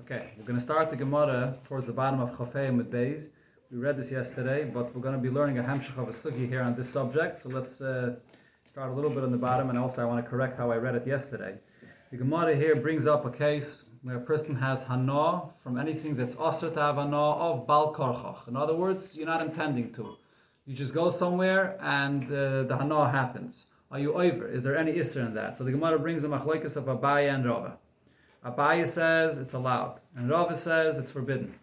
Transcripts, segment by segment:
Okay, we're going to start the Gemara towards the bottom of Chafei with Beis. We read this yesterday, but we're going to be learning a Hamshach of a Sugi here on this subject. So let's uh, start a little bit on the bottom, and also I want to correct how I read it yesterday. The Gemara here brings up a case where a person has Hana from anything that's Asr to have Hana of Bal Karchach. In other words, you're not intending to. You just go somewhere and uh, the Hana happens. Are you over? Is there any Isser in that? So the Gemara brings a Machlekes of Abaya and Rava. Abaya says it's allowed, and Rava says it's forbidden.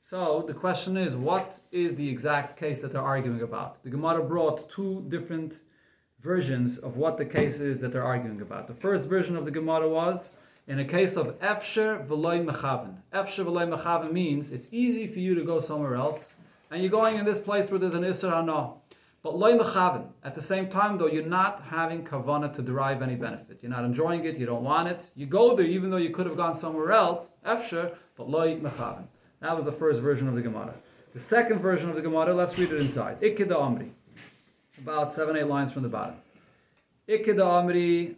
So the question is, what is the exact case that they're arguing about? The Gemara brought two different versions of what the case is that they're arguing about. The first version of the Gemara was in a case of Efsher v'loy mechaven. Efsher v'loy mechaven means it's easy for you to go somewhere else, and you're going in this place where there's an Isser Hana. But loy mechaven. At the same time, though, you're not having kavana to derive any benefit. You're not enjoying it. You don't want it. You go there, even though you could have gone somewhere else. Efsher, but loy mechaven. That was the first version of the Gemara. The second version of the Gemara, let's read it inside. Ikkeda Amri. About seven, eight lines from the bottom. Ikkeda Amri.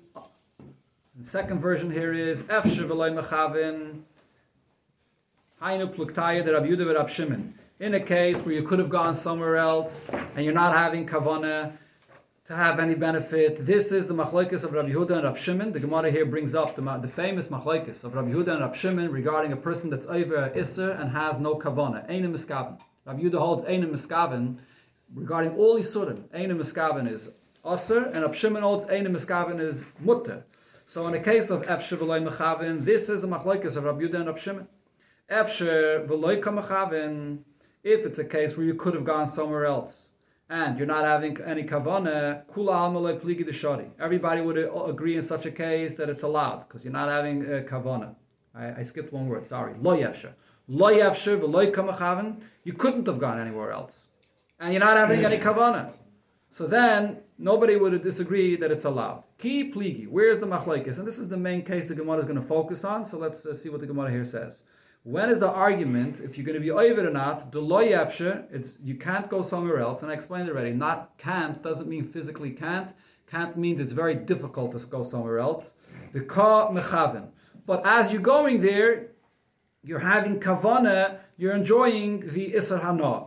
The second version here is Efsher v'loy mechaven. Hainu pluktaya de Rabbi Yehuda Rab Shimon in a case where you could have gone somewhere else and you're not having kavana to have any benefit. This is the machlokes of Rabbi Yehuda and Rabbi Shimon. The Gemara here brings up the, the famous machlokes of Rabbi Yehuda and Rabbi Shimon regarding a person that's over Isser and has no kavana. Einem miskaven. Rabbi Yehuda holds Einem miskaven regarding all Yisurim. Einem miskaven is Asr and Rabbi Shimon holds Einem miskaven is Mutter. So in the case of Efsher v'loy mechavin, this is the machlokes of Rabbi Yehuda and Rabbi Shimon. Efsher v'loy kamachavin if it's a case where you could have gone somewhere else and you're not having any kavana, kula amalei pligi. Everybody would agree in such a case that it's allowed because you're not having a kavana. I, I, skipped one word. Sorry, lo yefsher, lo. You couldn't have gone anywhere else, and you're not having any kavana. So then nobody would disagree that it's allowed. Ki pligi. Where's the machlekes? And this is the main case the Gemara is going to focus on. So let's uh, see what the Gemara here says. When is the argument, if you're going to be over or not, the lo it's you can't go somewhere else, and I explained already, not can't doesn't mean physically can't. Can't means it's very difficult to go somewhere else. The ka mechaven. But as you're going there, you're having kavana, you're enjoying the Isser Hana.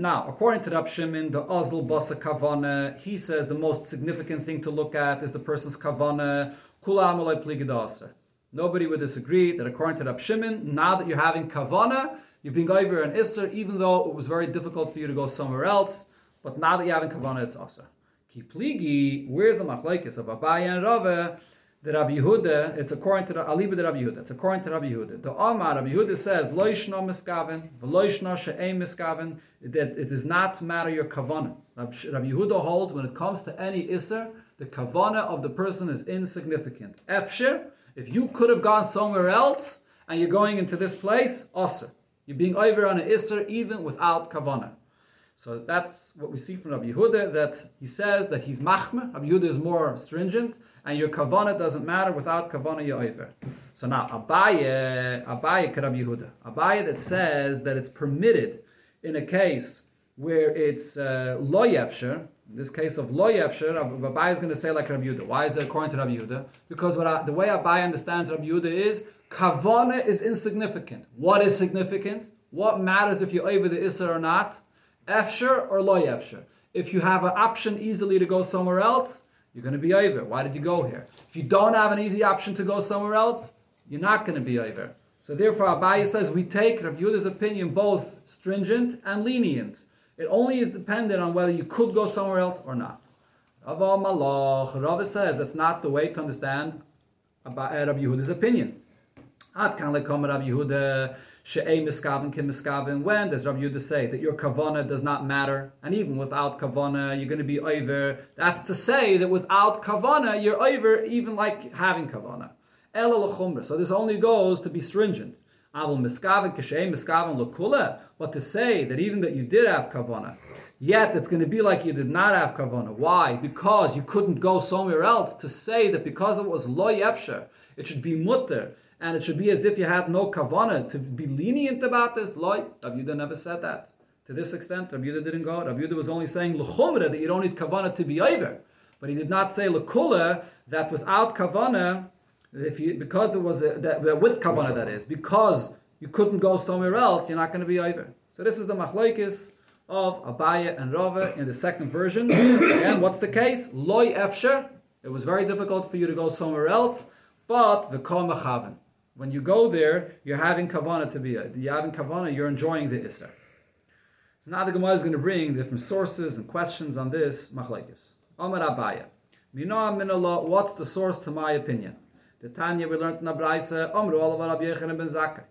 Now, according to Rab Shimon, the Azl Basa Kavana, he says the most significant thing to look at is the person's Kavana, Kula Amalai Pligidasa. Nobody would disagree that according to Rab Shimon, now that you're having kavana, you're being over an isser, even though it was very difficult for you to go somewhere else. But now that you're having kavana, it's asa. Kipligi, where's the machlekes of Abaya and Rava? The Rabbi Yehuda, it's according to the Aliba the Rabbi Yehuda. It's according to Rabbi Yehuda. The Amar Rabbi Yehuda says loishna miskaven, v'loishna she'em miskaven. That it does not matter your kavana. Rabbi Yehuda holds when it comes to any isser, the kavana of the person is insignificant. Efshir if you could have gone somewhere else and you're going into this place, also You're being over on an Isser even without Kavana. So that's what we see from Rabbi Yehuda, that he says that he's machme, Rabbi Yehuda is more stringent, and your kavana doesn't matter without kavana you're over. So now Abaye, Abaye Rabbi Yehuda, Abaye that says that it's permitted in a case where it's uh, in this case of lo yefsher, is going to say like Rabbi Yehuda. Why is it according to Rabbi Yehuda? Because what I, the way Abai understands Rabbi Yehuda is kavana is insignificant. What is significant? What matters if you're over the Isser or not? Efsher or lo yefsher? If you have an option easily to go somewhere else, you're going to be over. Why did you go here? If you don't have an easy option to go somewhere else, you're not going to be over. So therefore, Abai says we take Rabbi Yehuda's opinion both stringent and lenient. It only is dependent on whether you could go somewhere else or not. Rav Malach, Rav says that's not the way to understand about uh, Rabbi Yehuda's opinion. At kan lekom Rabbi Yehuda she'ei miskaven kim miskaven. When does Rabbi Yehuda say that your kavana does not matter, and even without kavana you're going to be over? That's to say that without kavana you're over, even like having kavana. So this only goes to be stringent. But to say that even that you did have kavana, yet it's going to be like you did not have kavana. Why? Because you couldn't go somewhere else. To say that because it was lo yefsher, it should be mutter, and it should be as if you had no kavana. To be lenient about this, loy, Rabbi Yehuda never said that. To this extent, Rabbi Yehuda didn't go. Rabbi Yehuda was only saying l'chumra that you don't need kavana to be over, but he did not say l'kula that without kavana If you because it was a, that, with kavanah that is because you couldn't go somewhere else, you're not going to be over. So this is the machlekes of Abaya and Rava in the second version. and what's the case? Loy efsher. It was very difficult for you to go somewhere else, but the machaven. When you go there, you're having kavana to be. a, You're having kavana. You're enjoying the iser. So now the Gemara is going to bring different sources and questions on this machlekes. Amar Abaya. What's the source to my opinion? The Tanya we learned in Abraisa. Amru Rabbi Yechanan ben Zakkai.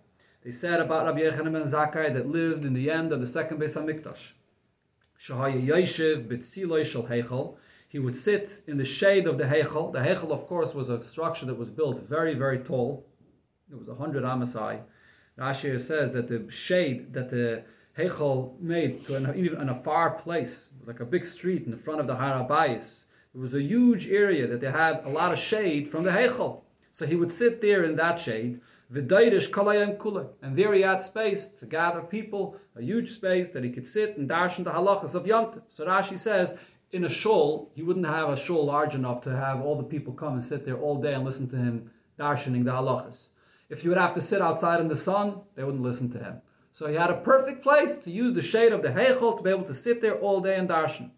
They said about Rabbi Yechanan ben Zakkai that lived in the end of the second Beis Hamikdash. Shahaya Yoshev B'tziloi Shel Heichel. He would sit in the shade of the Heichel. The Heichel, of course, was a structure that was built very, very tall. It was a hundred amasai. Rashi says that the shade that the Heichel made to an, even in a far place, like a big street in the front of the Harabayis, it was a huge area that they had a lot of shade from the Heichel. So he would sit there in that shade. V'dairish kalayim kula. And there he had space to gather people, a huge space that he could sit and darshan the halachas of Yom So Rashi says, in a shul, he wouldn't have a shul large enough to have all the people come and sit there all day and listen to him darshaning the halachas. If you would have to sit outside in the sun, they wouldn't listen to him. So he had a perfect place to use the shade of the heichel to be able to sit there all day and darshan.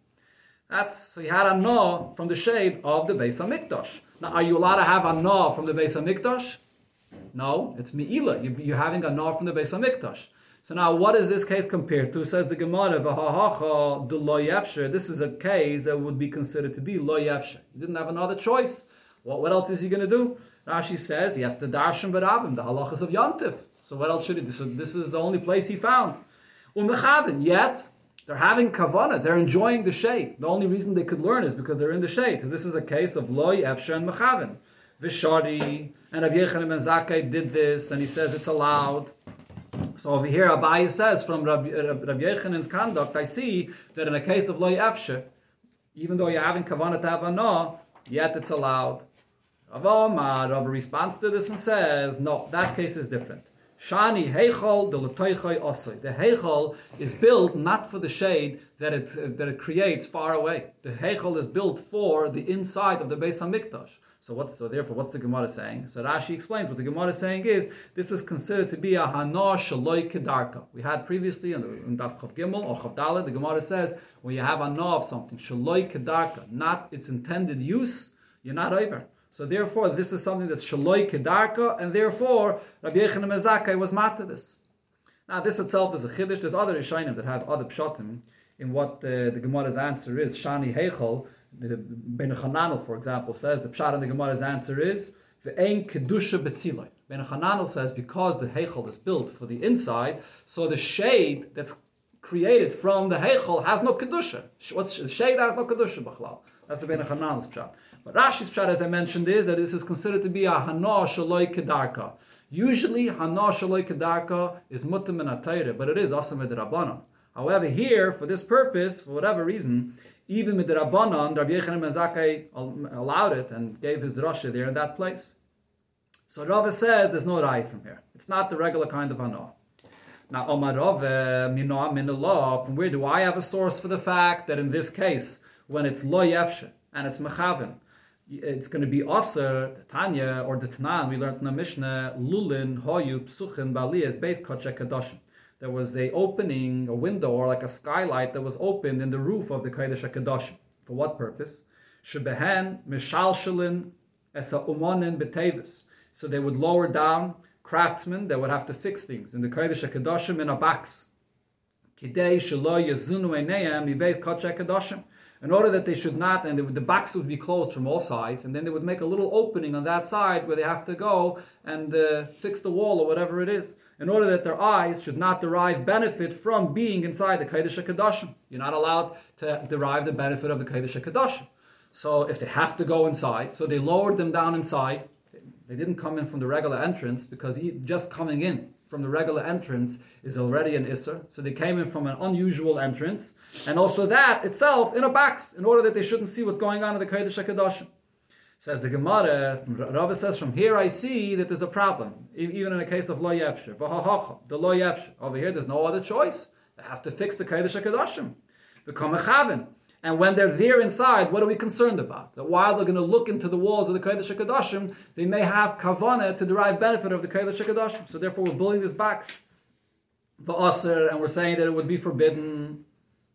That's so he had a no from the shade of the Beis Hamikdash. Now, are you allowed to have a no from the Beis Hamikdash? No, it's Mi'ila. You're having a nar from the Beis Hamikdash. So now, what is this case compared to? Says the Gemara, "V'hahacha du lo This is a case that would be considered to be lo yefsher. He didn't have another choice. What, what else is he going to do? Rashi says he has to darshan barabim, the halachas of yantif. So what else should he do? So this is the only place he found. Umechavin, yet they're having kavana. They're enjoying the shade. The only reason they could learn is because they're in the shade. So this is a case of loy efsher and mechavin. Vishari and Rav Yechanan ben Zakkai did this, and he says it's allowed. So over here, Abaye says from Rabbi, Rabbi Yechanan's conduct, I see that in a case of loy efshe, even though you're having kavanah to have no, yet it's allowed. Rav Omar, Rav responds to this and says, no, that case is different. Shani heichal de osoi. The heichal is built not for the shade that it that it creates far away. The heichal is built for the inside of the Beis Hamikdash. So what's so therefore what's the Gemara saying? So Rashi explains what the Gemara is saying is this is considered to be a hana shaloi kedarka. We had previously in, the, in Daf Chav Gimel or Chav Dalet, the Gemara says when you have a hana of something shaloi kedarka, not its intended use, you're not over. So therefore, this is something that's shaloi kedarka, and therefore Rabbi Yechanan Mezakai was mad to this. Now this itself is a chiddush. There's other Rishonim that have other pshatim in what uh, the Gemara's answer is shani heichel Ben Hananel, for example, says the Pshat in the Gemara's answer is Ve'ein kedusha betziloi. Ben Hananel says because the heichel is built for the inside, so the shade that's created from the heichel has no kedusha. What's the shade that has no kedusha b'chlal. That's the Ben Hananel's Pshat. But Rashi's Pshat, as I mentioned, is that this is considered to be a hana shaloi kedarka. Usually, hana shaloi kedarka is mutim and but it is asam rabbanon. However, here, for this purpose, for whatever reason, even with the Rabbanon, Rabbi Yechanan ben allowed it and gave his drasha there in that place. So Rava says there's no rai from here. It's not the regular kind of ano. Now, Omar Rava, Minoa Minallah, from where do I have a source for the fact that in this case, when it's lo yefshe and it's mechavin, it's going to be aser, the Tanya, or the Tanan, we learned in the Mishnah, lulin, hoyu, psuchin, baliyas, beis kachek kadoshim there was a opening, a window, or like a skylight that was opened in the roof of the Kodesh HaKadosh. For what purpose? Shebehen mishalshelin esa umonin betevis. So they would lower down craftsmen that would have to fix things in the Kodesh HaKadoshim in a box. Kidei shelo yazunu einayim mibeis Kodesh HaKadoshim in order that they should not, and would, the box would be closed from all sides, and then they would make a little opening on that side where they have to go and uh, fix the wall or whatever it is, in order that their eyes should not derive benefit from being inside the Kodesh HaKadoshim. You're not allowed to derive the benefit of the Kodesh HaKadoshim. So if they have to go inside, so they lowered them down inside. They didn't come in from the regular entrance because he, just coming in from the regular entrance is already an Isser. So they came in from an unusual entrance. And also that itself in a box, in order that they shouldn't see what's going on in the Kodesh HaKadoshim. Says the Gemara, Rava says, from here I see that there's a problem, even in a case of Lo Yevsher. The Lo Yevsher. Over here there's no other choice. They have to fix the Kodesh HaKadoshim. The Kamechavin. And when they're there inside, what are we concerned about? That while they're going to look into the walls of the Kodesh HaKadoshim, they may have kavana to derive benefit of the Kodesh HaKadoshim. So therefore we're building this box, the Aser, and we're saying that it would be forbidden.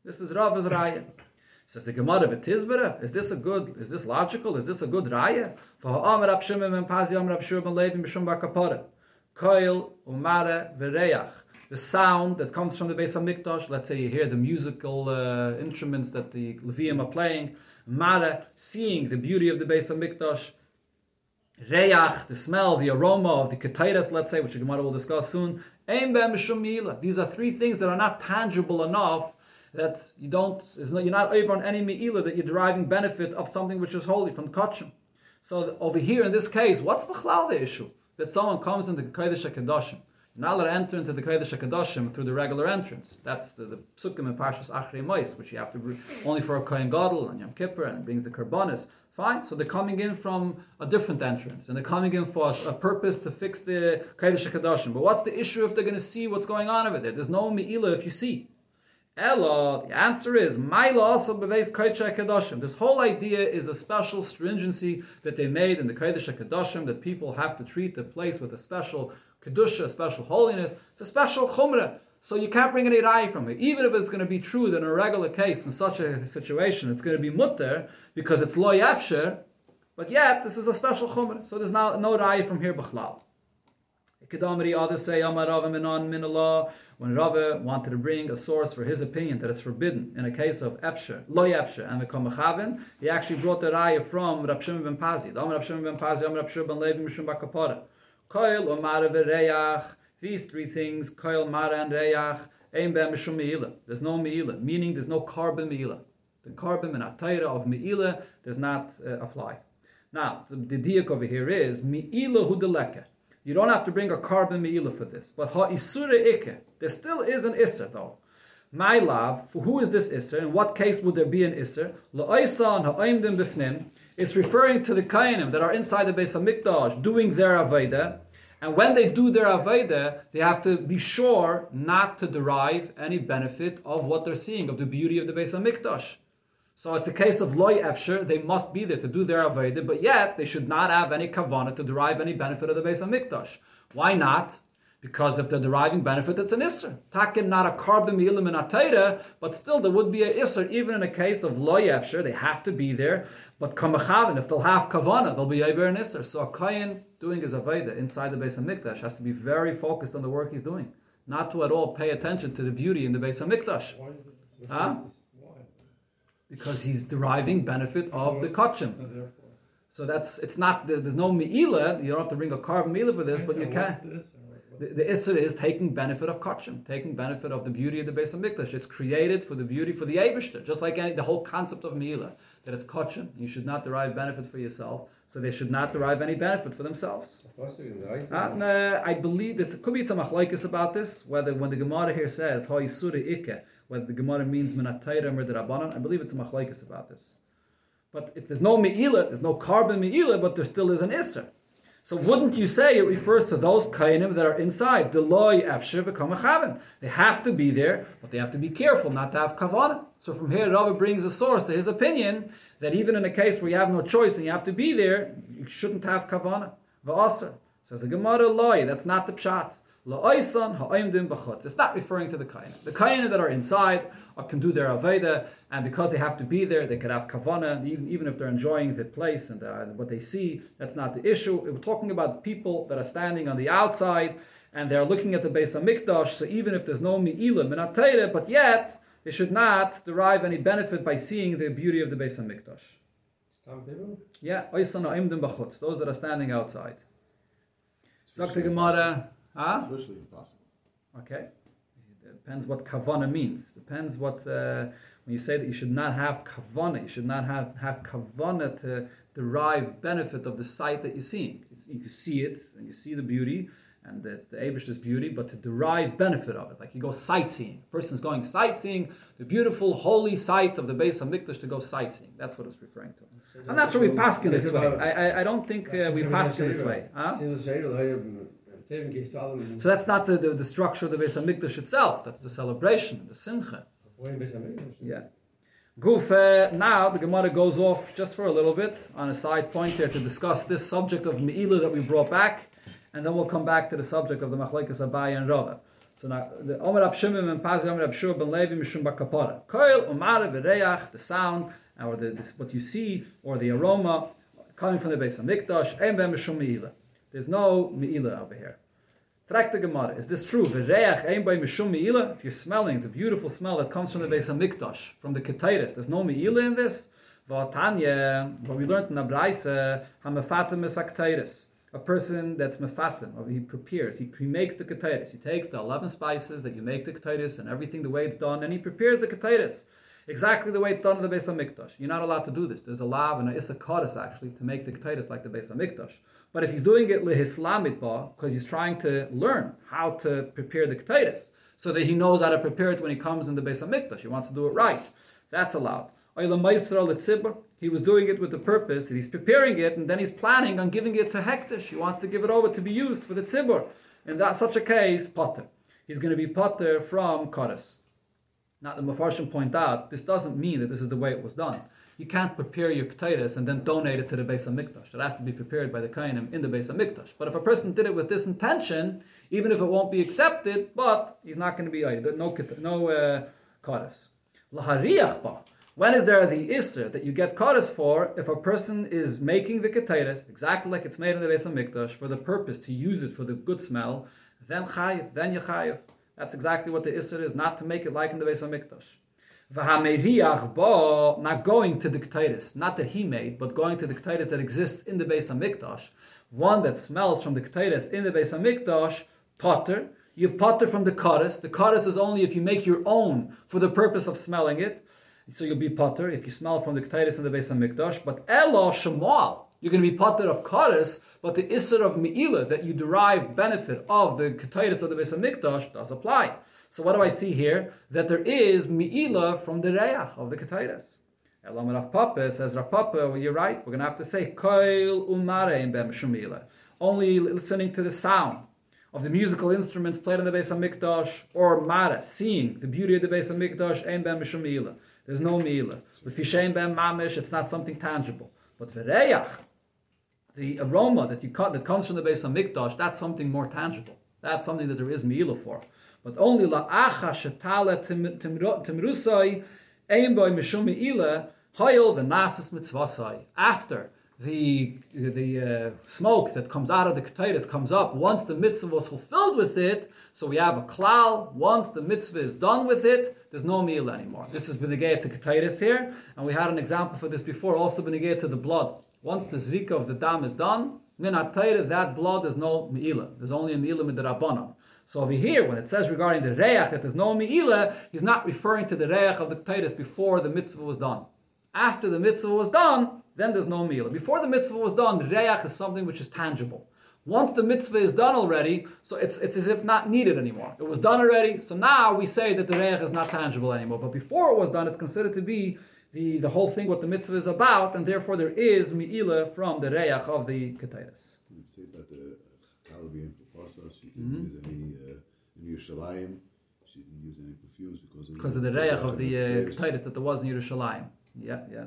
This is Rav's Raya. Says the Gemara of Tizbera, is this a good, is this logical? Is this a good Raya? For Ha'amar Abshimim and Pazi Amar Abshur ben Levi Mishum Bar Kapara. Koil, Umare, Vereach the sound that comes from the Beis HaMikdash. Let's say you hear the musical uh, instruments that the Levium are playing. Mara, seeing the beauty of the Beis HaMikdash. Reyach, the smell, the aroma of the Ketairas, let's say, which the Gemara will discuss soon. These are three things that are not tangible enough that you don't, you're not over on any Me'ila that you're deriving benefit of something which is holy from Kachim. So over here in this case, what's the issue? That someone comes in the Kodesh HaKadoshim you're not allowed to enter into the Kodesh HaKadoshim through the regular entrance. That's the, the Sukkim and Parshas Achrei Mois, which you have to bring only for a Kohen Gadol and Yom Kippur and brings the Karbonis. Fine, so they're coming in from a different entrance and they're coming in for a, a purpose to fix the Kodesh HaKadoshim. But what's the issue if they're going to see what's going on over there? There's no Me'ila if you see. Ella, the answer is loss of beveis kodesh kedoshim. This whole idea is a special stringency that they made in the kodesh kedoshim that people have to treat the place with a special kedusha, special holiness. It's a special chumrah. So you can't bring any rai from it. Even if it's going to be true that in a regular case, in such a situation, it's going to be mutter because it's lo yafsher, but yet this is a special chumrah. So there's no, no rai from here b'chlal. Kedamari others say Amar Rava Minan Minallah when Rava wanted to bring a source for his opinion that it's forbidden in a case of Efsher, Lo Efsher, and Mekom he actually brought the raya from Rab Shimon ben Pazi. Amar Rab Shimon ben Pazi, Amar Rab Shimon ben Levi Mishum Bakapara. Koil Omar Vereach, these three things, Koil Mara and Reach. There's no Meila, meaning there's no korban Meila. The korban in Atayra of Meila does not uh, apply. Now, the, diak over here is Meila Hudeleke. You don't have to bring a korban Meila for this. But Ha Isura Ike, there still is an Isser though. My love, for who is this Isser? In what case would there be an Isser? La'oisan ha'oimdim bifnim. It's referring to the Kainim that are inside the Beis HaMikdash doing their Aveda. And when they do their Aveda, they have to be sure not to derive any benefit of what they're seeing, of the beauty of the Beis HaMikdash. So it's a case of loy efsher, they must be there to do their Aveda, but yet they should not have any kavana to derive any benefit of the Beis HaMikdash. Why not? Because if they're deriving benefit, it's an Isser. Takin not a korban mi'ilim in but still there would be an Isser, even in a case of loy efsher, they have to be there. But kamachavin, if they'll have kavana, they'll be over an Isser. So a kayin doing his Aveda inside the base of HaMikdash has to be very focused on the work he's doing. Not to at all pay attention to the beauty in the base Beis HaMikdash. Huh? Because he's deriving benefit of the kachim. So that's it's not there's no meila. You don't have to bring a korban meila for this, but you can. The, the Isser is taking benefit of Kachim, taking benefit of the beauty of the Beis HaMikdash. It's created for the beauty for the Abishter, just like any, the whole concept of Meila, that it's Kachim. You should not derive benefit for yourself, so they should not derive any benefit for themselves. And, uh, I believe that could be some machlaikis about this, whether when the Gemara here says, Ha Ike, whether the Gemara means Minatayra or the Rabbanan, I believe it's a machlaikis about this. But if there's no Me'ila, there's no korban Me'ila, but there still is an Isser. So wouldn't you say it refers to those kainim that are inside? Deloy They have to be there, but they have to be careful not to have kavana. So from here, Rabbi brings a source to his opinion that even in a case where you have no choice and you have to be there, you shouldn't have kavana. Va'asa. Says the Gemara loy, that's not the pshat. It's not referring to the kainim. The kainim that are inside or can do their Aveda, and because they have to be there, they could have Kavana, even, even if they're enjoying the place and uh, what they see, that's not the issue. We're talking about people that are standing on the outside and they're looking at the Beis HaMikdash, so even if there's no Mi'ilim, Minatayre, but yet they should not derive any benefit by seeing the beauty of the Beis HaMikdash. Yeah, those that are standing outside. Sagt Gemara, huh? Okay. Depends what kavana means. Depends what uh, when you say that you should not have kavana, you should not have have kavana to derive benefit of the sight that you're seeing. It's, you see it and you see the beauty and it's the Abish's beauty, but to derive benefit of it, like you go sightseeing. A person's going sightseeing, the beautiful holy sight of the Beis HaMikdash to go sightseeing. That's what it's referring to. I'm not sure we pass in this way. I, I, I don't think uh, we pass in this way. Huh? So that's not the, the, the structure of the Beis Hamikdash itself. That's the celebration, the simcha. Yeah. Gufa, uh, now the Gemara goes off just for a little bit on a side point there to discuss this subject of Me'ilah that we brought back, and then we'll come back to the subject of the Machlaikas Abai and Rava. So now, the Omer Abshimim and Pazi Omer Abshur ben Levi Mishum Bakapara. Koil, Umar, V'reach, the sound, or the, this, what you see, or the aroma, coming from the Beis HaMikdash, Ein Ben Mishum Me'ilah. There's no Me'ilah over here. Frag the Gemara, is this true? If you're smelling the beautiful smell that comes from the Beis HaMikdash, from the Ketairis, there's no me'ila in this? V'atanya, what we learned in Abraisa, ha'mefatim es A person that's mefatim, or he prepares, he, he makes the Ketairis. He takes the 11 spices that you make the Ketairis and everything the way it's done, and he prepares the Ketairis exactly the way it's done in the Beis Hamikdash. You're not allowed to do this. There's a law and a issa actually to make the ketaitis like the Beis Hamikdash. But if he's doing it lehislamit ba, because he's trying to learn how to prepare the ketaitis, so that he knows how to prepare it when he comes in the Beis Hamikdash, he wants to do it right. That's allowed. He was doing it with the purpose that he's preparing it and then he's planning on giving it to Hektish. He wants to give it over to be used for the tzibur. In that such a case, potter. He's going to be potter from Kodesh. Now the Mefarshim point out, this doesn't mean that this is the way it was done. You can't prepare your ketaitis and then donate it to the Beis Hamikdash. It has to be prepared by the Kainim in the Beis Hamikdash. But if a person did it with this intention, even if it won't be accepted, but he's not going to be no no uh, kadis. When is there the isser that you get kadis for if a person is making the ketaitis exactly like it's made in the Beis Hamikdash for the purpose to use it for the good smell? Then chayiv, then you chayiv. That's exactly what the Isser is, not to make it like in the Beis HaMikdash. Not going to the Ketaitis, not that he made, but going to the Ketaitis that exists in the Beis HaMikdash. One that smells from the Ketaitis in the Beis HaMikdash, potter. You potter from the Kadis. The Kadis is only if you make your own for the purpose of smelling it. So you'll be potter if you smell from the Ketaitis in the Beis HaMikdash. But Elo Shemal, you're going to be potter of Karis, but the Isser of Me'ilah, that you derive benefit of the Ketaitis of the Beis HaMikdash, does apply. So what do I see here? That there is Me'ilah from the Reach of the Ketaitis. Elam Rav Papa says, Rav Papa, well, you're right. We're going to have to say, Koil Umare in Bem Only listening to the sound of the musical instruments played in the Beis HaMikdash, or Mara, seeing the beauty of the Beis HaMikdash, Ein Bem There's no Me'ilah. With Fishain Bem Mamish, it's not something tangible. But V'reach, the aroma that you cut that comes from the Beis Hamikdash, that's something more tangible. That's something that there is meila for. But only la'acha shetala timrusai ein boy mishum meila hayil v'nasis mitzvasai. After the the uh, smoke that comes out of the ketaitis comes up once the mitzvah was fulfilled with it. So we have a klal. Once the mitzvah is done with it, there's no meal anymore. This is benegayat to ketaitis here, and we had an example for this before. Also benegayat to the blood. Once the zrika of the dam is done, min that blood is no meila. There's only a meila midrabanan. So over here, when it says regarding the reach that there's no meila, he's not referring to the reach of the ketaitis before the mitzvah was done. After the mitzvah was done, then there's no meila. Before the mitzvah was done, the reach is something which is tangible. Once the mitzvah is done already, so it's, it's as if not needed anymore. It was done already, so now we say that the reach is not tangible anymore. But before it was done, it's considered to be the, the whole thing, what the mitzvah is about, and therefore there is mi'ila from the reach of the. Let's say that the Kalbi and she didn't mm-hmm. use any, uh, in Yerushalayim, she didn't use any perfumes because of, because of the reach of the uh, that there was in Yerushalayim. Yeah, yeah.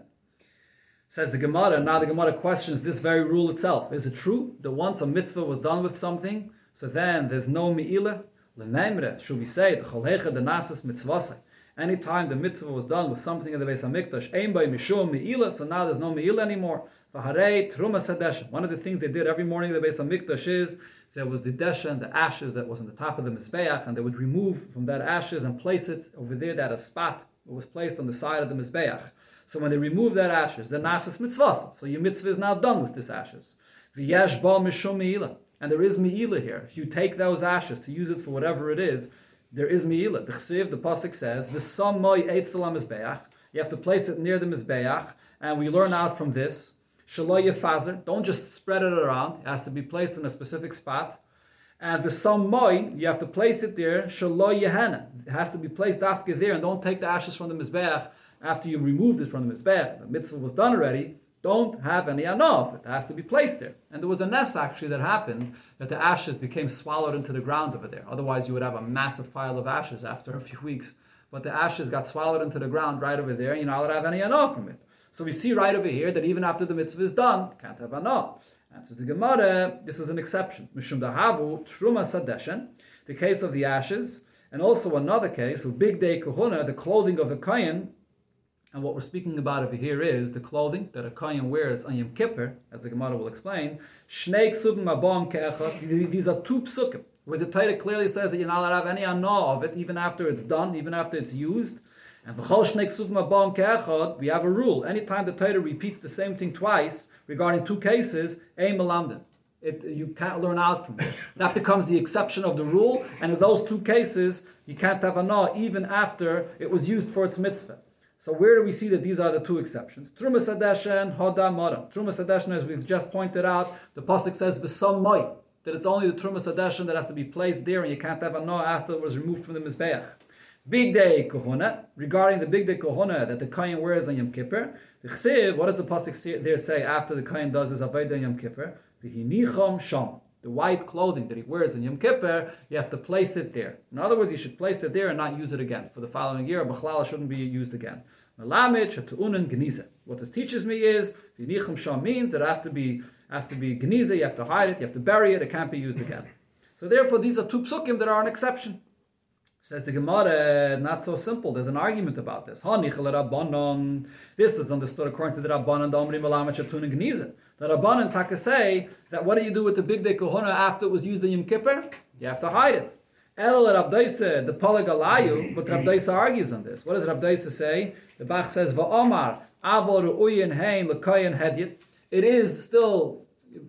Says the Gemara, now the Gemara questions this very rule itself. Is it true that once a mitzvah was done with something, so then there's no mi'ila? L'nemre, should we say, the cholhecha the nasas mitzvasai. Anytime the mitzvah was done with something in the Beis Hamikdash, aim by mishum meila, so now there's no meila anymore. V'harei truma sadesha. One of the things they did every morning in the Beis Hamikdash is there was the desha and the ashes that was on the top of the mizbeach, and they would remove from that ashes and place it over there. That a spot that was placed on the side of the mizbeach. So when they remove that ashes, the nasas mitzvah. So your mitzvah is now done with this ashes. V'yesh ba mishum meila. And there is meila here. If you take those ashes to use it for whatever it is, there is Meila. The Chsiv, the Pasuk says, V'samoy eitzel mizbeach. You have to place it near the Mizbeach. And we learn out from this, Shaloy Yefazer. Don't just spread it around. It has to be placed in a specific spot. And the Samoy, you have to place it there, Shaloy Yehena. It has to be placed after there. And don't take the ashes from the Mizbeach after you removed it from the Mizbeach. The mitzvah was done already don't have any anof. It has to be placed there. And there was a nest actually that happened that the ashes became swallowed into the ground over there. Otherwise, you would have a massive pile of ashes after a few weeks but the ashes got swallowed into the ground right over there, and you're not allowed to have any anah from it. So we see right over here that even after the mitzvah is done, can't have anah. Answers the Gemara, this is an exception. Mishum dahavu truma sadeshen, the case of the ashes, and also another case, big day kahuna, the clothing of the kohen, and what we're speaking about over here is the clothing that a kohen wears on Yom Kippur, as the Gemara will explain. These are two psukim, where the Torah clearly says that you're not allowed to have any anah of it, even after it's done, even after it's used. And we have a rule. Anytime the Torah repeats the same thing twice regarding two cases, ein. It, you can't learn out from it. That becomes the exception of the rule, and in those two cases, you can't have anah even after it was used for its mitzvah. So where do we see that these are the two exceptions? Trumas Adeshen, Hoda Mara. Trumas Adeshen, as we've just pointed out, the pasuk says v'sam moi that it's only the Trumas Adeshen that has to be placed there, and you can't have anah after it was removed from the mizbeach. Big day kohuna, regarding the big day kohuna that the kohen wears on Yom Kippur, the chsiv, what does the pasuk there say after the kohen does his avodah Yom Kippur? The V'hinicham sham. The white clothing that he wears in Yom Kippur, you have to place it there. In other words, you should place it there and not use it again. For the following year, Bachlala shouldn't be used again. What this teaches me is v'hinicham sham means it has to be has to be geniza, you have to hide it, you have to bury it, it can't be used again. So therefore, these are two psukim that are an exception. Says the Gemara, not so simple. There's an argument about this. This is understood according to the Rabbanan, the Omri Malamet Shatun Gniza. The Rabbanan Taka say that what do you do with the big day kohuna after it was used in Yom Kippur? You have to hide it. El Rabdaisa, the Palagalayu, but Rabdaisa mm-hmm. argues on this. What does Rabdaisa say? The Bach says, Va'omar, Avor Uyin Hain Lekayin Hedyet. It is still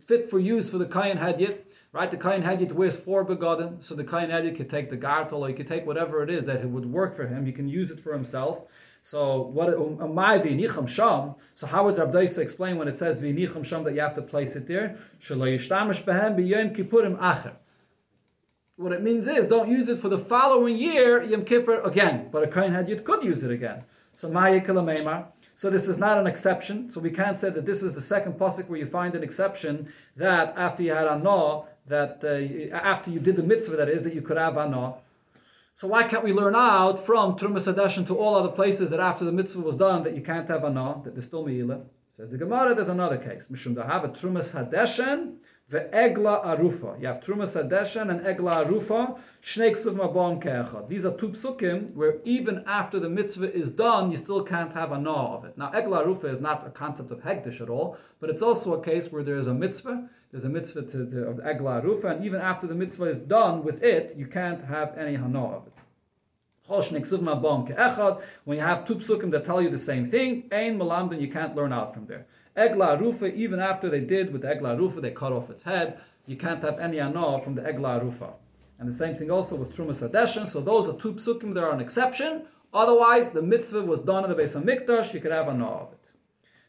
fit for use for the Kayin Hedyet. Right, the Kain Hadith wears four begotten, so the Kain Hadith could take the gartel, or he could take whatever it is that it would work for him. He can use it for himself. So what my v'nicham sham? So how would Rabbi explain when it says v'nicham sham that you have to place it there? What it means is don't use it for the following year Yom Kippur again, but a Kain you could use it again. So ma'yikalameimar. So this is not an exception. So we can't say that this is the second pasuk where you find an exception that after you had anah, that uh, after you did the mitzvah, that is, that you could have anah. So why can't we learn out from Trumas Hadeshen to all other places that after the mitzvah was done that you can't have anah, that there's still meila? Says the Gemara, there's another case. Mishum have a Trumas Hadeshen ve'egla arufa. You have Truma Hadeshen and egla arufa. Shnei ksuv mabon ke'echad. These are two psukim where even after the mitzvah is done, you still can't have anah of it. Now egla arufa is not a concept of hegdish at all, but it's also a case where there is a mitzvah there's a mitzvah to, to, of Egla arufa, and even after the mitzvah is done with it, you can't have any hana of it. When you have two psukim that tell you the same thing, ein malamdin, you can't learn out from there. Egla Rufa, even after they did with the Egla Rufa, they cut off its head, you can't have any hana from the Egla Rufa. And the same thing also with Trumas Adeshen. So those are two psukim that are an exception. Otherwise, the mitzvah was done in the Beis HaMikdash, you could have hana of it.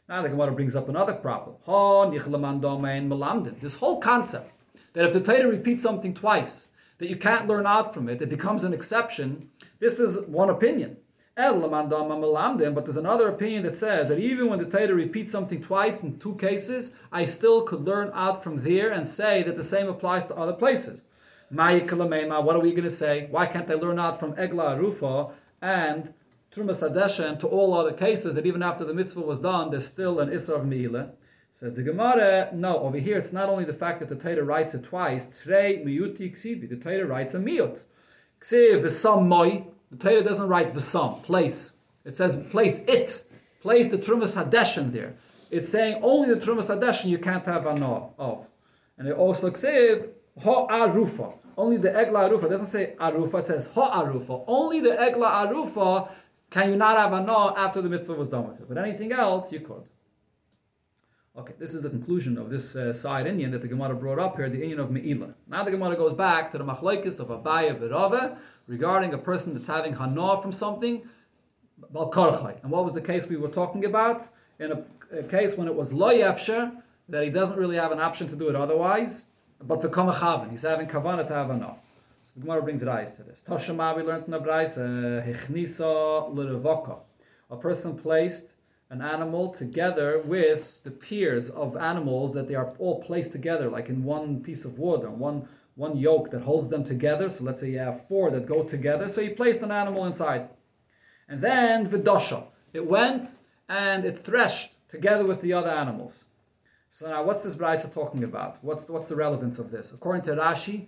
Now the Gemara brings up another problem. This whole concept that if the Torah repeats something twice, that you can't learn out from it, it becomes an exception. This is one opinion. But there's another opinion that says that even when the Torah repeats something twice in two cases, I still could learn out from there and say that the same applies to other places. What are we going to say? Why can't I learn out from Egla Rufa and Trumas Hadeshen to all other cases that even after the mitzvah was done, there's still an Isra of Me'ilah. Says the Gemara, no, over here it's not only the fact that the Torah writes it twice, the Torah writes a Miyut. Ksiv V'sam Moi, the Torah doesn't write the V'sam, place. It says place it, place the Trumas Hadeshen there. It's saying only the Trumas Hadeshen you can't have anah of. And it also Ksiv Ha'arufa. Only the Egla Arufa, it doesn't say Arufa, it says Ha'arufa. Only the Egla Arufa can you not have a no after the mitzvah was done with it? But anything else, you could. Okay, this is the conclusion of this uh, side inyan that the Gemara brought up here, the inyan of Me'ilah. Now the Gemara goes back to the machlekes of Abaye Virave regarding a person that's having hana from something, Balkarchai. And what was the case we were talking about? In a, a case when it was Lo that he doesn't really have an option to do it otherwise, but for Kamachavin, he's having Kavana to have hana. So the Gemara brings rise to this. Toshama, we learned in the Brais, Hechnisa. A person placed an animal together with the peers of animals that they are all placed together, like in one piece of wood or one, one yoke that holds them together. So let's say you have four that go together. So he placed an animal inside. And then Vidosha. It went and it threshed together with the other animals. So now what's this Braisa talking about? What's the, what's the relevance of this? According to Rashi,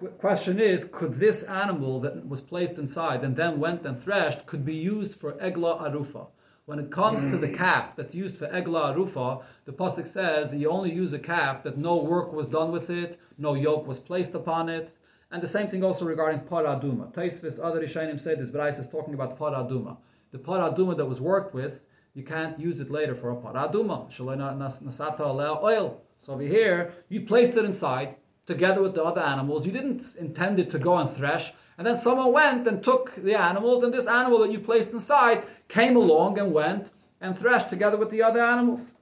the question is, could this animal that was placed inside and then went and threshed could be used for Egla Arufa? When it comes to the mm. calf that's used for Egla Arufa, the Pasuk says that you only use a calf that no work was done with it, no yoke was placed upon it, and the same thing also regarding Paraduma. Taisvis, other Rishonim say this Bryce is talking about Paraduma. The Paraduma that was worked with, you can't use it later for a Paraduma. Nasata oil. So over here, you placed it inside together with the other animals. You didn't intend it to go and thresh. And then someone went and took the animals, and this animal that you placed inside came along and went and threshed together with the other animals.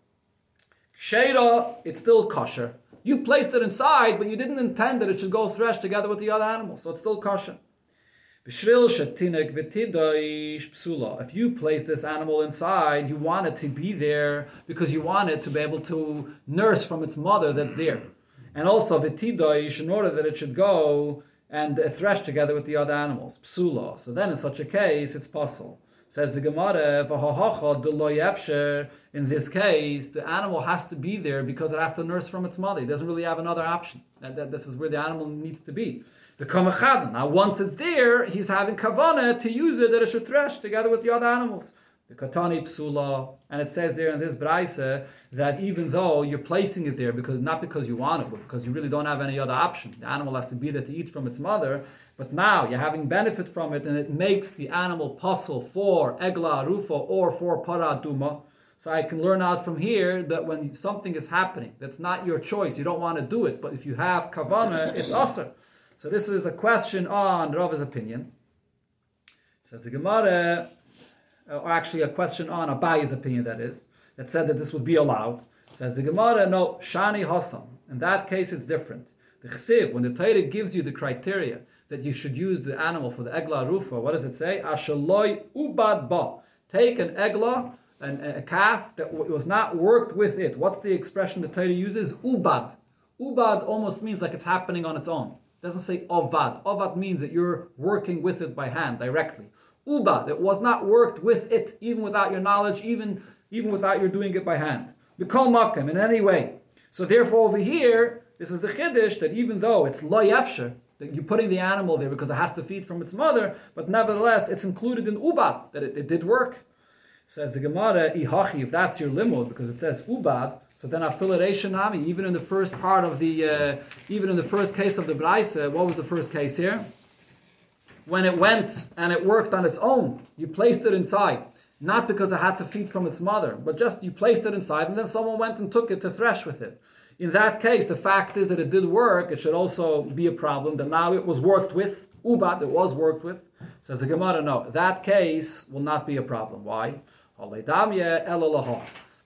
Sheda, it's still kosher. You placed it inside, but you didn't intend that it should go thresh together with the other animals, so it's still kosher. If you place this animal inside, you want it to be there because you want it to be able to nurse from its mother that's there. And also v'tidoish, in order that it should go and thresh together with the other animals. Psula. So then in such a case, it's possible. Says the Gemara, in this case, the animal has to be there because it has to nurse from its mother. It doesn't really have another option. That, that, this is where the animal needs to be. The kamachad. Now, once it's there, he's having kavana to use it that it should thresh together with the other animals. The katani psula, and it says there in this braise that even though you're placing it there because not because you want it, but because you really don't have any other option, the animal has to be there to eat from its mother. But now you're having benefit from it, and it makes the animal puzzle for egla rufa or for paraduma. So I can learn out from here that when something is happening, that's not your choice. You don't want to do it, but if you have kavana, it's usher. So this is a question on Rava's opinion. Says the Gemara, uh, or actually a question on Abayi's opinion, that is, that said that this would be allowed. Says the Gemara, no, Shani Hassam. In that case, it's different. The Chesiv, when the Torah gives you the criteria that you should use the animal for the egla rufa. What does it say? Ashaloi ubad ba. Take an egla, an, a calf that was not worked with it. What's the expression the Torah uses? Ubad. Ubad almost means like it's happening on its own. It doesn't say ovad. Ovad means that you're working with it by hand directly. Ubad, it was not worked with it, even without your knowledge, even, even without your doing it by hand. Mikol makim, in any way. So therefore over here, this is the chiddush that even though it's lo you're putting the animal there because it has to feed from its mother, but nevertheless it's included in ubad, that it, it did work. Says the Gemara, ihachi, if that's your limud, because it says ubad, so then affiliation nami, even in the first part of the, uh, even in the first case of the Braise, what was the first case here? When it went and it worked on its own, you placed it inside. Not because it had to feed from its mother, but just you placed it inside and then someone went and took it to thresh with it. In that case, the fact is that it did work. It should also be a problem that now it was worked with. Ubat, it was worked with. Says the Gemara, no, that case will not be a problem. Why?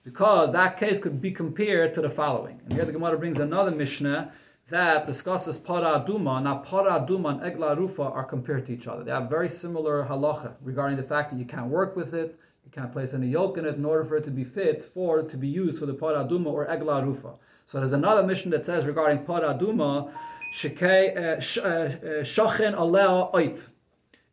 Because that case could be compared to the following. And here the Gemara brings another Mishnah that discusses para duma. Now, para duma and egla rufa are compared to each other. They have very similar halacha regarding the fact that you can't work with it, can't place any yoke in it in order for it to be fit for to be used for the para duma or egla rufa. So there's another mission that says regarding paraduma, shachen uh, uh, uh, alea oif.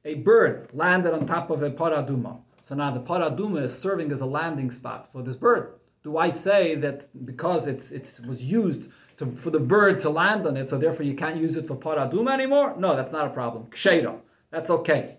A bird landed on top of a paraduma. So now the paraduma is serving as a landing spot for this bird. Do I say that because it, it was used to, for the bird to land on it, so therefore you can't use it for paraduma anymore? No, that's not a problem. Ksheira. That's okay.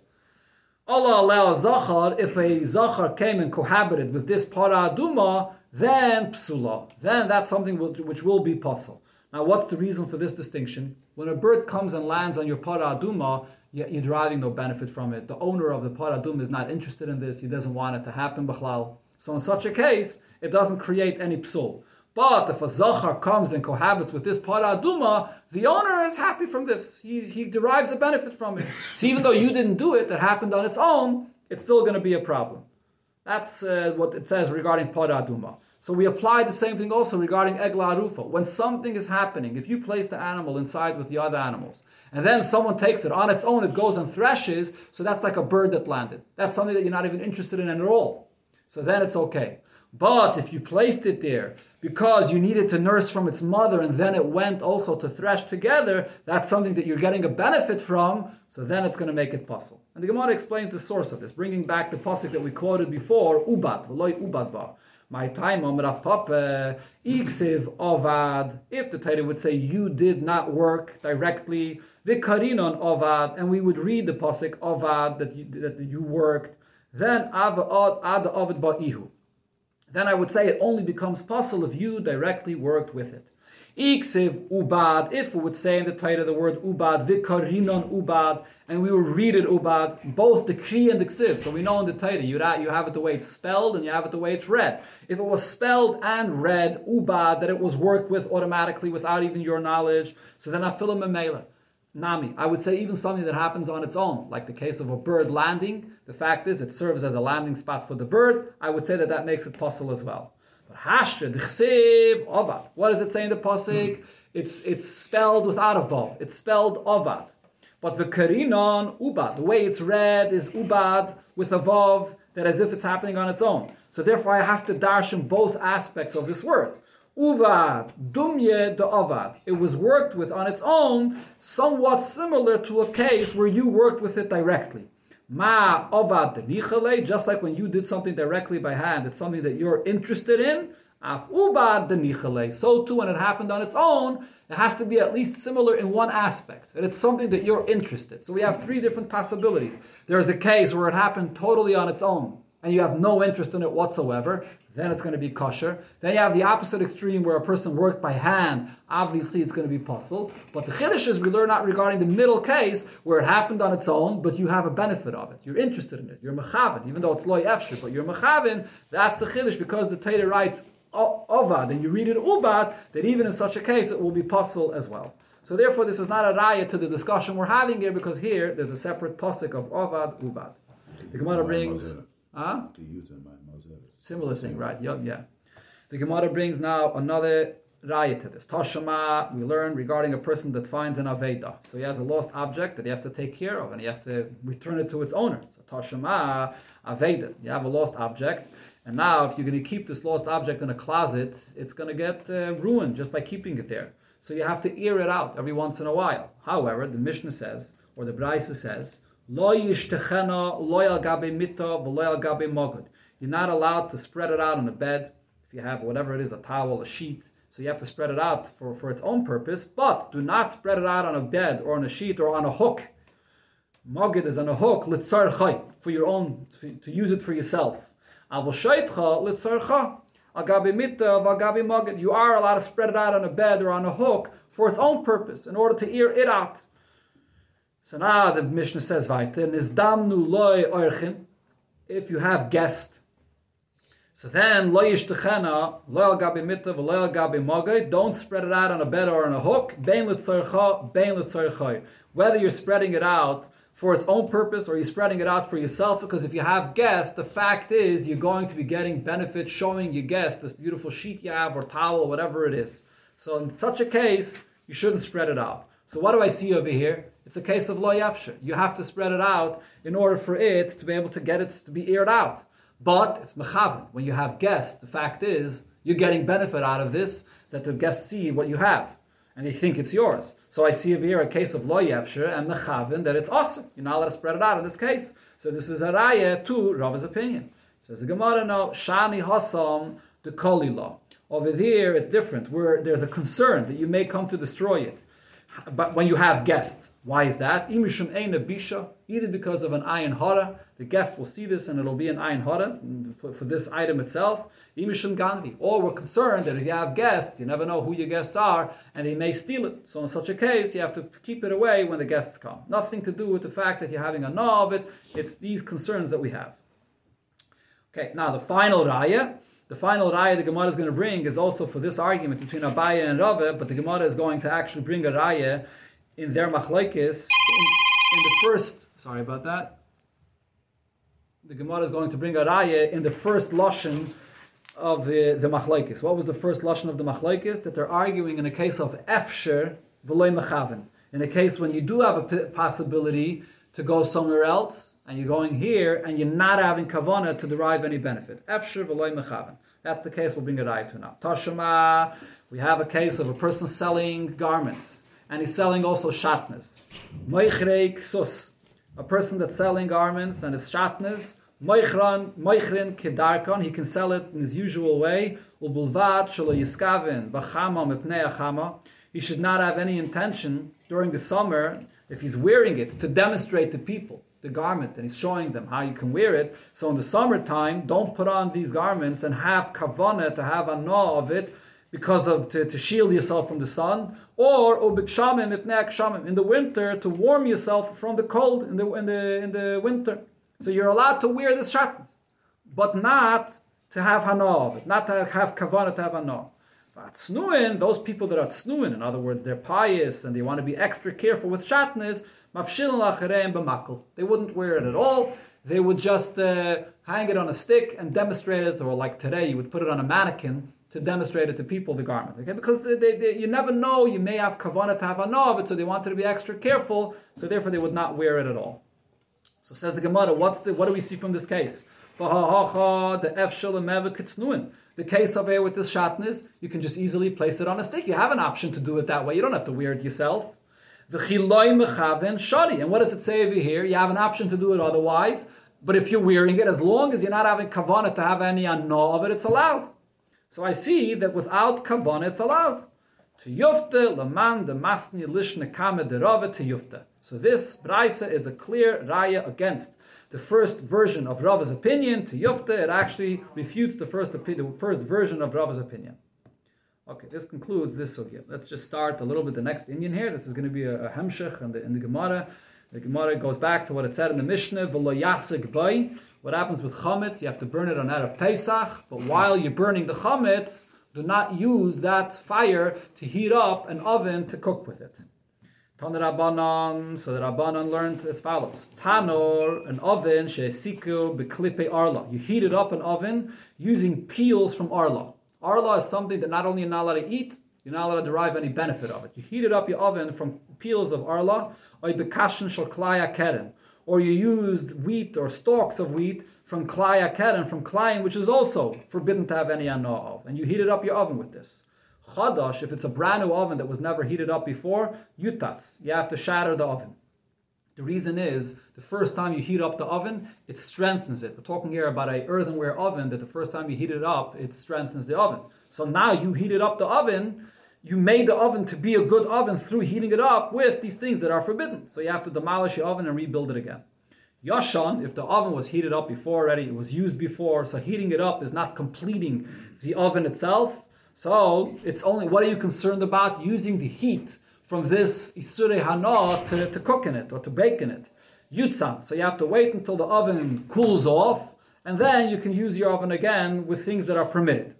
Allah allows zachar, if a zachar came and cohabited with this paraduma, then psula. Then that's something which, will be possible. Now, what's the reason for this distinction? When a bird comes and lands on your paraduma, you're deriving no benefit from it. The owner of the paraduma is not interested in this. He doesn't want it to happen, b'chlal. So in such a case, it doesn't create any psul. But if a zachar comes and cohabits with this paraduma, the owner is happy from this. He, he derives a benefit from it. So even though you didn't do it, that happened on its own, it's still going to be a problem. That's uh, what it says regarding paraduma. So we apply the same thing also regarding egla arufa. When something is happening, if you place the animal inside with the other animals, and then someone takes it on its own, it goes and threshes, so that's like a bird that landed. That's something that you're not even interested in at all. So then it's okay. But if you placed it there because you needed to nurse from its mother and then it went also to thresh together, that's something that you're getting a benefit from, so then it's going to make it possible. And the Gemara explains the source of this, bringing back the pasuk that we quoted before, ubat, v'loy ubat ba. My time on Rav Papa, iksiv ovad, if the Torah would say you did not work directly, vikarinon ovad, and we would read the pasuk ovad, that you, that you worked, then Avad ad ovad ba'ihu then I would say it only becomes possible if you directly worked with it. Iksiv ubad, if we would say in the title the word ubad, vikarinon ubad, and we would read it ubad, both the kri and the ksiv. So we know in the title you, have it the way it's spelled and you have it the way it's read. If it was spelled and read ubad, that it was worked with automatically without even your knowledge, so then I fill afilim memela. Nami. I would say even something that happens on its own, like the case of a bird landing. The fact is, it serves as a landing spot for the bird. I would say that that makes it possible as well. But hashre, d'chsev, ovad. What does it say in the pasuk? Hmm. It's it's spelled without a vav. It's spelled ovad. But the karinon ubad. The way it's read is ubad with a vav that as if it's happening on its own. So therefore, I have to darshan both aspects of this word. Uvad, dumye de avad. It was worked with on its own, somewhat similar to a case where you worked with it directly. Ma avad de just like when you did something directly by hand, it's something that you're interested in. Af ubad de So too, when it happened on its own, it has to be at least similar in one aspect, that it's something that you're interested. So we have three different possibilities. There is a case where it happened totally on its own, and you have no interest in it whatsoever then it's going to be kosher. Then you have the opposite extreme where a person worked by hand. Obviously, it's going to be pasul. But the chiddush is we learn out regarding the middle case where it happened on its own, but you have a benefit of it. You're interested in it. You're mechavin, even though it's loy efshir, but you're mechavin. That's the chiddush because the Torah writes ovad and you read it ubad. That even in such a case, it will be pasul as well. So therefore, this is not a raya to the discussion we're having here because here there's a separate pasuk of ovad ubad. The Gemara brings. Huh? Similar thing, right? Yep, yeah. The Gemara brings now another raya to this. Tashama, we learn regarding a person that finds an Aveda. So he has a lost object that he has to take care of and he has to return it to its owner. So Tashama, Aveda. You have a lost object. And now, if you're going to keep this lost object in a closet, it's going to get uh, ruined just by keeping it there. So you have to air it out every once in a while. However, the Mishnah says, or the Braisa says, You're not allowed to spread it out on a bed. If you have whatever it is, a towel, a sheet, so you have to spread it out for, for its own purpose, but do not spread it out on a bed or on a sheet or on a hook. Mogid is on a hook, litzar for your own, to use it for yourself. You are allowed to spread it out on a bed or on a hook for its own purpose, in order to ear it out. So now the Mishnah says, Nizdamnu loy oirchin. If you have guests, so then, lo yishtechena, lo gabi mitav, lo gabi mogay, don't spread it out on a bed or on a hook, bein litzarcha, bein litzarchay. Whether you're spreading it out for its own purpose or you're spreading it out for yourself, because if you have guests, the fact is you're going to be getting benefit showing your guests this beautiful sheet you have or towel whatever it is. So in such a case, you shouldn't spread it out. So what do I see over here? It's a case of lo yafsher. You have to spread it out in order for it to be able to get it to be aired out. But it's mechavin. When you have guests, the fact is you're getting benefit out of this, that the guests see what you have. And they think it's yours. So I see over here a case of lo yevsher and mechavin that it's awesome. You're not allowed to spread it out in this case. So this is a raya to Rava's opinion. Says the Gemara, no, shani hasam the kolila. Over there, it's different, where there's a concern that you may come to destroy it but when you have guests. Why is that? Either because of an ayin hara, the guest will see this and it'll be an ayin hara for, for this item itself. Or we're concerned that if you have guests, you never know who your guests are, and they may steal it. So in such a case, you have to keep it away when the guests come. Nothing to do with the fact that you're having a gnaw of it. It's these concerns that we have. Okay, now the final raya the final raya the Gemara is going to bring is also for this argument between Abaye and Rava, but the Gemara is going to actually bring a raya in their machlekes in, in, the first. Sorry about that. The Gemara is going to bring a raya in the first lashon of the, the machlekes. What was the first lashon of the machlekes? That they're arguing in a case of efsher v'loy mechaven. In a case when you do have a possibility to go somewhere else, and you're going here, and you're not having kavana to derive any benefit. Efsher v'loy mechaven. That's the case we'll bring a right to now. Tashama, we have a case of a person selling garments, and he's selling also shatnez. Moichrei sus, a person that's selling garments and is shatnez, Moichran, moichrin kedarkon, he can sell it in his usual way. Ubulvat shelo yiskaven b'chama mepnei achama. He should not have any intention during the summer, if he's wearing it, to demonstrate to people the garment and he's showing them how you can wear it. So in the summertime, don't put on these garments and have kavana to have a gnaw of it because of to, to shield yourself from the sun, or in the winter to warm yourself from the cold in the in the in the winter. So you're allowed to wear this shatnez, but not to have hana of it, not to have kavana to have hana. Tznuin, those people that are tznuin, in other words, they're pious and they want to be extra careful with shatnez, they wouldn't wear it at all. They would just uh, hang it on a stick and demonstrate it, or like today, you would put it on a mannequin to demonstrate it to people, the garment. Okay, because they, they, you never know, you may have kavana to have of it, so they wanted to be extra careful, so therefore they would not wear it at all. So says the Gemara, what's the, what do we see from this case? The The case of here with this shatnez, you can just easily place it on a stick. You have an option to do it that way. You don't have to wear it yourself. And what does it say over here? You have an option to do it otherwise. But if you're wearing it, as long as you're not having kavanah to have any anna of it, it's allowed. So I see that without kavanah, it's allowed. To yufte laman de masni lishne kame to yufte. So this Braisa is a clear raya against the first version of Rava's opinion. To yufte, it actually refutes the first, the first version of Rava's opinion. Okay, this concludes this sugya. Let's just start a little bit the next inyan here. This is going to be a, a hemshech in the, in the Gemara. The Gemara goes back to what it said in the Mishnah. What happens with chametz? You have to burn it on Erev Pesach, but while you're burning the chametz, do not use that fire to heat up an oven to cook with it. So the Rabbanan learned as follows: Tanor, an oven, she'esiku beklipe arla. You heat it up an oven using peels from arla. Arla is something that not only you're not allowed to eat, you're not allowed to derive any benefit of it. You heat it up your oven from peels of arla, or bekashin shal klaya keren, or you used wheat or stalks of wheat from klaya keren, from klayin, which is also forbidden to have any anna of, and you heated up your oven with this. Chadash, if it's a brand new oven that was never heated up before, yutats, you have to shatter the oven. The reason is the first time you heat up the oven, it strengthens it. We're talking here about a earthenware oven that the first time you heat it up, it strengthens the oven. So now you heated up the oven, you made the oven to be a good oven through heating it up with these things that are forbidden. So you have to demolish your oven and rebuild it again. Yashan, if the oven was heated up before already, it was used before, so heating it up is not completing the oven itself. So it's only what are you concerned about? Using the heat from this Isure Hana to, to cook in it or to bake in it. Yutzan. So you have to wait until the oven cools off, and then you can use your oven again with things that are permitted.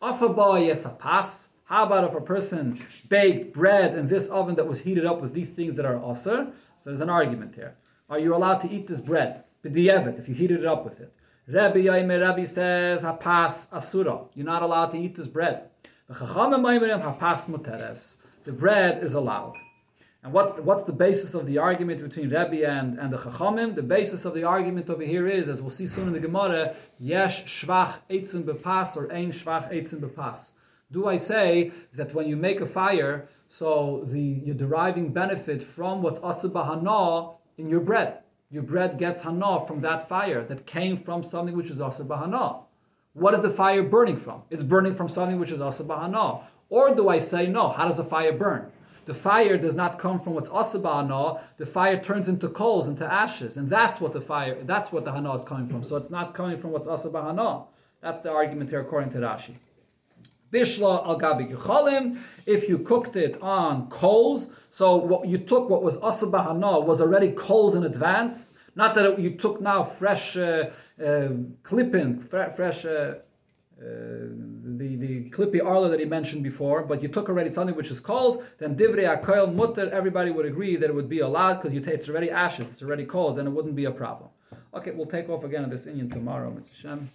Afaba yes a pass. How about if a person baked bread in this oven that was heated up with these things that are aser? So there's an argument here. Are you allowed to eat this bread? B'di'evet, if you heated it up with it. Rabbi Yaimir Rabbi says, hapas asura. You're not allowed to eat this bread. The hapas the bread is allowed. And what's the, what's the basis of the argument between Rabbi and, and the Chachamim? The basis of the argument over here is, as we'll see soon in the Gemara, Yesh shvach eitzim bepas or ein shvach eitzim bepas. Do I say that when you make a fire, so the you're deriving benefit from what's asaba hana in your bread? Your bread gets hana from that fire that came from something which is asaba hana. What is the fire burning from? It's burning from something which is asaba hana. Or do I say, no, how does a fire burn? The fire does not come from what's asaba hana. The fire turns into coals, into ashes, and that's what the fire, that's what the hana is coming from. So it's not coming from what's asaba hana. That's the argument here according to Rashi. Bishla al yuchalim. If you cooked it on coals, so what you took what was asaba hana was already coals in advance. Not that it, you took now fresh uh, uh, clipping, fresh. Uh, uh, the, the Klippi Arla that he mentioned before, but you took already something which is coals, then Divrei Akoil Mutter, everybody would agree that it would be allowed because it's already ashes, it's already coals, then it wouldn't be a problem. Okay, we'll take off again on this inyan tomorrow, Mitzvah Shem.